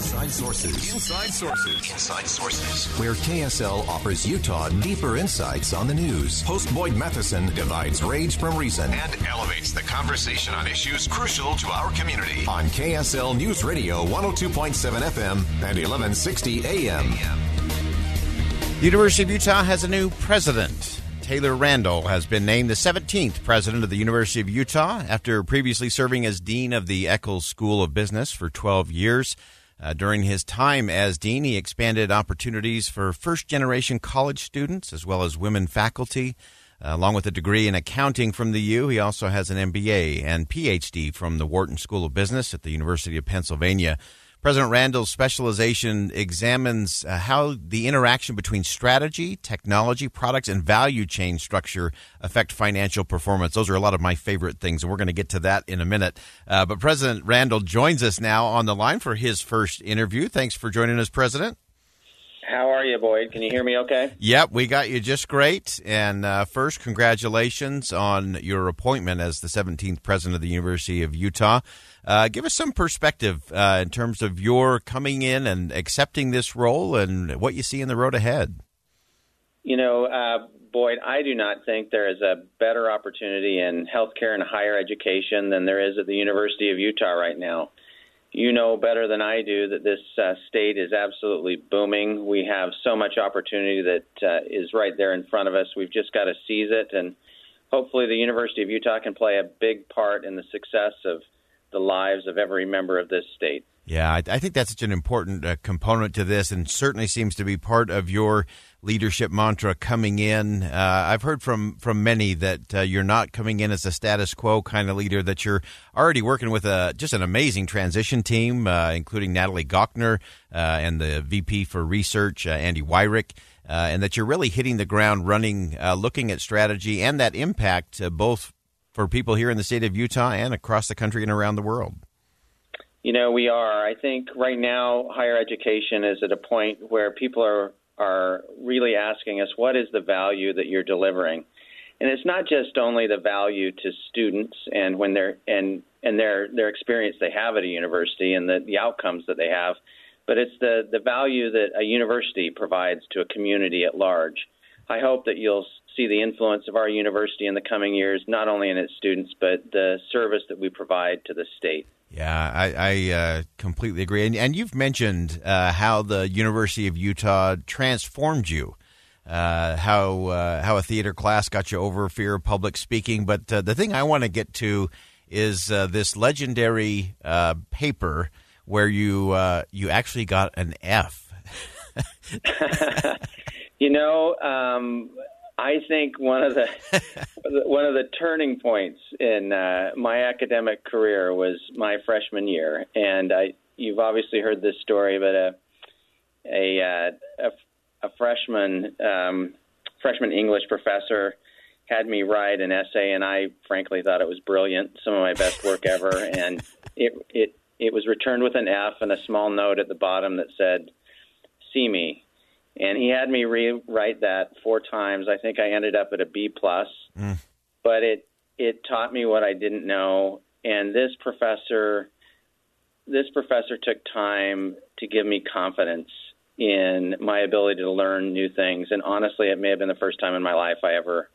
Inside Sources. Inside Sources. Inside Sources. Where KSL offers Utah deeper insights on the news. Host Boyd Matheson divides rage from reason and elevates the conversation on issues crucial to our community. On KSL News Radio 102.7 FM and 1160 AM. The University of Utah has a new president. Taylor Randall has been named the 17th president of the University of Utah after previously serving as dean of the Eccles School of Business for 12 years. Uh, during his time as dean, he expanded opportunities for first generation college students as well as women faculty. Uh, along with a degree in accounting from the U, he also has an MBA and PhD from the Wharton School of Business at the University of Pennsylvania. President Randall's specialization examines uh, how the interaction between strategy, technology, products, and value chain structure affect financial performance. Those are a lot of my favorite things, and we're going to get to that in a minute. Uh, but President Randall joins us now on the line for his first interview. Thanks for joining us, President. How are you, Boyd? Can you hear me okay? Yep, we got you just great. And uh, first, congratulations on your appointment as the 17th president of the University of Utah. Uh, give us some perspective uh, in terms of your coming in and accepting this role and what you see in the road ahead. You know, uh, Boyd, I do not think there is a better opportunity in healthcare and higher education than there is at the University of Utah right now. You know better than I do that this uh, state is absolutely booming. We have so much opportunity that uh, is right there in front of us. We've just got to seize it, and hopefully, the University of Utah can play a big part in the success of the lives of every member of this state. Yeah, I, I think that's such an important uh, component to this, and certainly seems to be part of your leadership mantra coming in. Uh, I've heard from from many that uh, you're not coming in as a status quo kind of leader; that you're already working with a just an amazing transition team, uh, including Natalie Gochnour uh, and the VP for Research, uh, Andy Weyrich. and that you're really hitting the ground running, looking at strategy and that impact both for people here in the state of Utah and across the country and around the world? You know, we are. I think right now higher education is at a point where people are are really asking us what is the value that you're delivering. And it's not just only the value to students and when they're and and their their experience they have at a university and the, the outcomes that they have, but it's the, the value that a university provides to a community at large. I hope that you'll see the influence of our university in the coming years, not only in its students, but the service that we provide to the state. Yeah, I, I uh, completely agree. And, and you've mentioned uh, how the University of Utah transformed you. Uh, how uh, how a theater class got you over fear of public speaking, but uh, the thing I want to get to is uh, this legendary paper where you you actually got an F. you know, um, I think one of the one of the turning points in uh, my academic career was my freshman year, and I you've obviously heard this story, but a a uh, a, a freshman um, freshman English professor had me write an essay, and I frankly thought it was brilliant, some of my best work ever, and it it it was returned with an F and a small note at the bottom that said, "See me." And he had me rewrite that four times. I think I ended up at a B plus, mm. but it it taught me what I didn't know. And this professor, this professor took time to give me confidence in my ability to learn new things. And honestly, it may have been the first time in my life I ever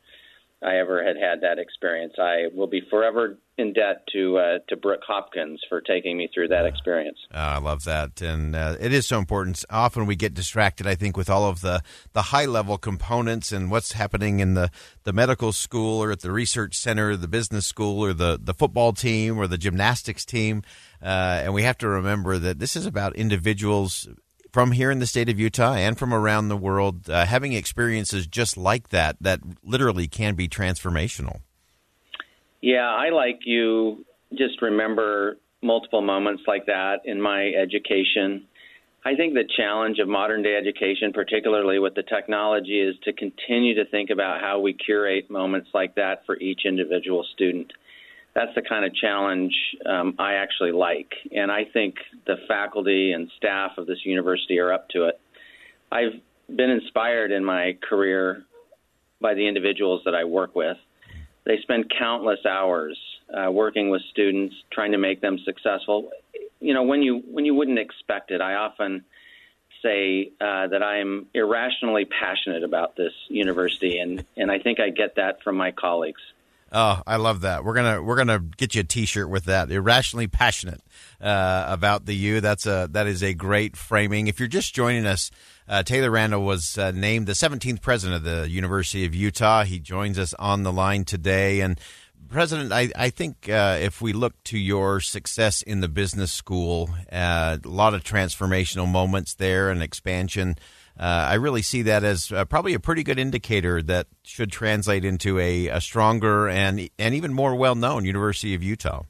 I ever had had that experience. I will be forever in debt to uh, to Brooke Hopkins for taking me through that experience. Uh, I love that, and uh, it is so important. Often we get distracted, I think, with all of the the high level components and what's happening in the the medical school or at the research center, the business school, or the the football team or the gymnastics team. Uh, and we have to remember that this is about individuals from here in the state of Utah and from around the world uh, having experiences just like that that literally can be transformational. Yeah, I like you just remember multiple moments like that in my education. I think the challenge of modern day education, particularly with the technology, is to continue to think about how we curate moments like that for each individual student that's the kind of challenge um, I actually like, and I think the faculty and staff of this university are up to it. I've been inspired in my career by the individuals that I work with. They spend countless hours uh, working with students, trying to make them successful. You know, when you when you wouldn't expect it, I often say uh, that I am irrationally passionate about this university, and and I think I get that from my colleagues. Oh, I love that. We're gonna we're gonna get you a T-shirt with that. Irrationally passionate uh, about the U. That's a that is a great framing. If you're just joining us, uh, Taylor Randall was uh, named the 17th president of the University of Utah. He joins us on the line today. And President, I, I think uh, if we look to your success in the business school, uh, a lot of transformational moments there and expansion uh, I really see that as uh, probably a pretty good indicator that should translate into a, a stronger and and even more well known University of Utah.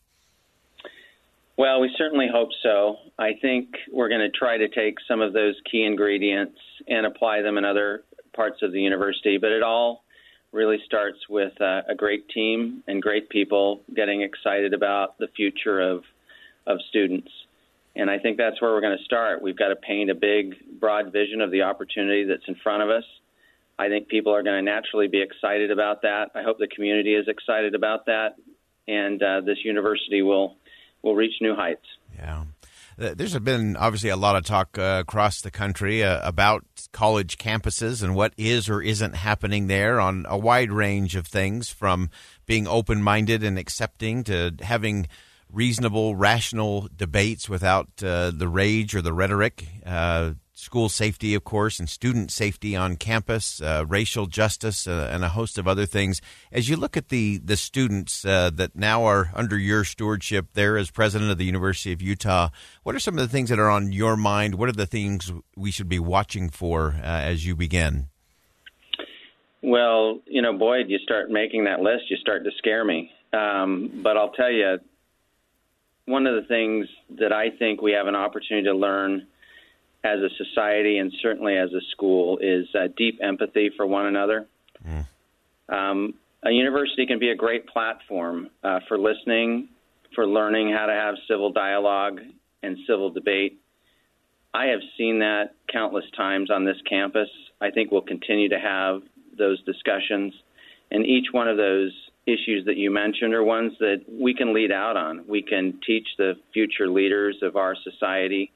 Well, we certainly hope so. I think we're going to try to take some of those key ingredients and apply them in other parts of the university, but it all really starts with uh, a great team and great people getting excited about the future of of students. And I think that's where we're going to start. We've got to paint a big, broad vision of the opportunity that's in front of us. I think people are going to naturally be excited about that. I hope the community is excited about that, and uh, this university will will reach new heights. Yeah. There's been obviously a lot of talk uh, across the country uh, about college campuses and what is or isn't happening there on a wide range of things from being open minded and accepting to having reasonable, rational debates without uh, the rage or the rhetoric. Uh, school safety, of course, and student safety on campus, uh, racial justice, uh, and a host of other things. As you look at the the students uh, that now are under your stewardship there as president of the University of Utah, what are some of the things that are on your mind? What are the things we should be watching for uh, as you begin? Well, you know, Boyd, you start making that list, you start to scare me. Um, but I'll tell you, one of the things that I think we have an opportunity to learn as a society and certainly as a school is uh, deep empathy for one another. Mm. Um, a university can be a great platform uh, for listening, for learning how to have civil dialogue and civil debate. I have seen that countless times on this campus. I think we'll continue to have those discussions. And each one of those issues that you mentioned are ones that we can lead out on. We can teach the future leaders of our society,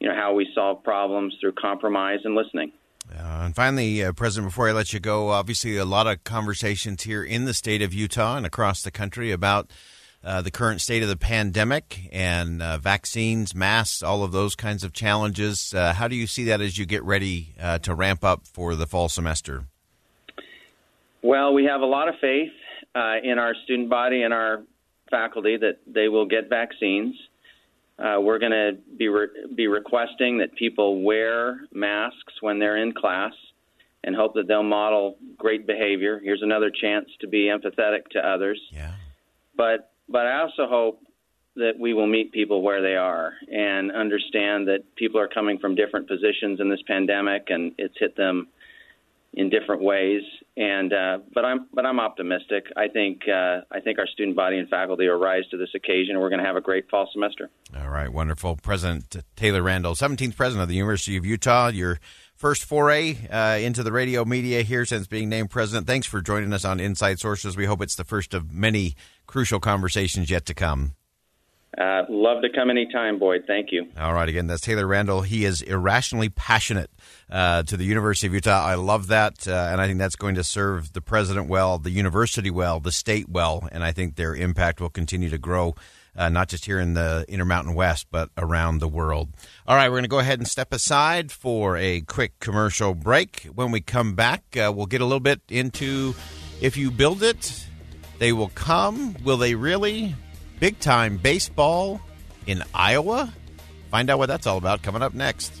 you know, how we solve problems through compromise and listening. Uh, and finally, uh, President, before I let you go, obviously a lot of conversations here in the state of Utah and across the country about uh, the current state of the pandemic and uh, vaccines, masks, all of those kinds of challenges. Uh, how do you see that as you get ready uh, to ramp up for the fall semester? Well, we have a lot of faith uh, in our student body and our faculty that they will get vaccines. Uh, we're going to be re- be requesting that people wear masks when they're in class, and hope that they'll model great behavior. Here's another chance to be empathetic to others. Yeah. But but I also hope that we will meet people where they are and understand that people are coming from different positions in this pandemic, and it's hit them in different ways. And uh, but I'm but I'm optimistic. I think uh, I think our student body and faculty will rise to this occasion. We're going to have a great fall semester. All right, wonderful. President Taylor Randall, 17th president of the University of Utah. Your first foray uh, into the radio media here since being named president. Thanks for joining us on Inside Sources. We hope it's the first of many crucial conversations yet to come. Uh, love to come anytime, Boyd. Thank you. All right, again, that's Taylor Randall. He is irrationally passionate uh, to the University of Utah. I love that, uh, and I think that's going to serve the president well, the university well, the state well, and I think their impact will continue to grow. Uh, not just here in the Intermountain West, but around the world. All right, we're going to go ahead and step aside for a quick commercial break. When we come back, uh, we'll get a little bit into if you build it, they will come. Will they really? Big time baseball in Iowa? Find out what that's all about coming up next.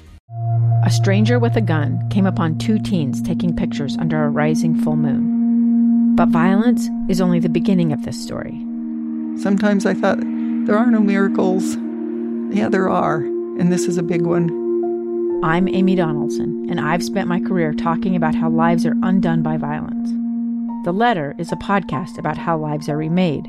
A stranger with a gun came upon two teens taking pictures under a rising full moon. But violence is only the beginning of this story. Sometimes I thought, there are no miracles. Yeah, there are, and this is a big one. I'm Amy Donaldson, and I've spent my career talking about how lives are undone by violence. The Letter is a podcast about how lives are remade.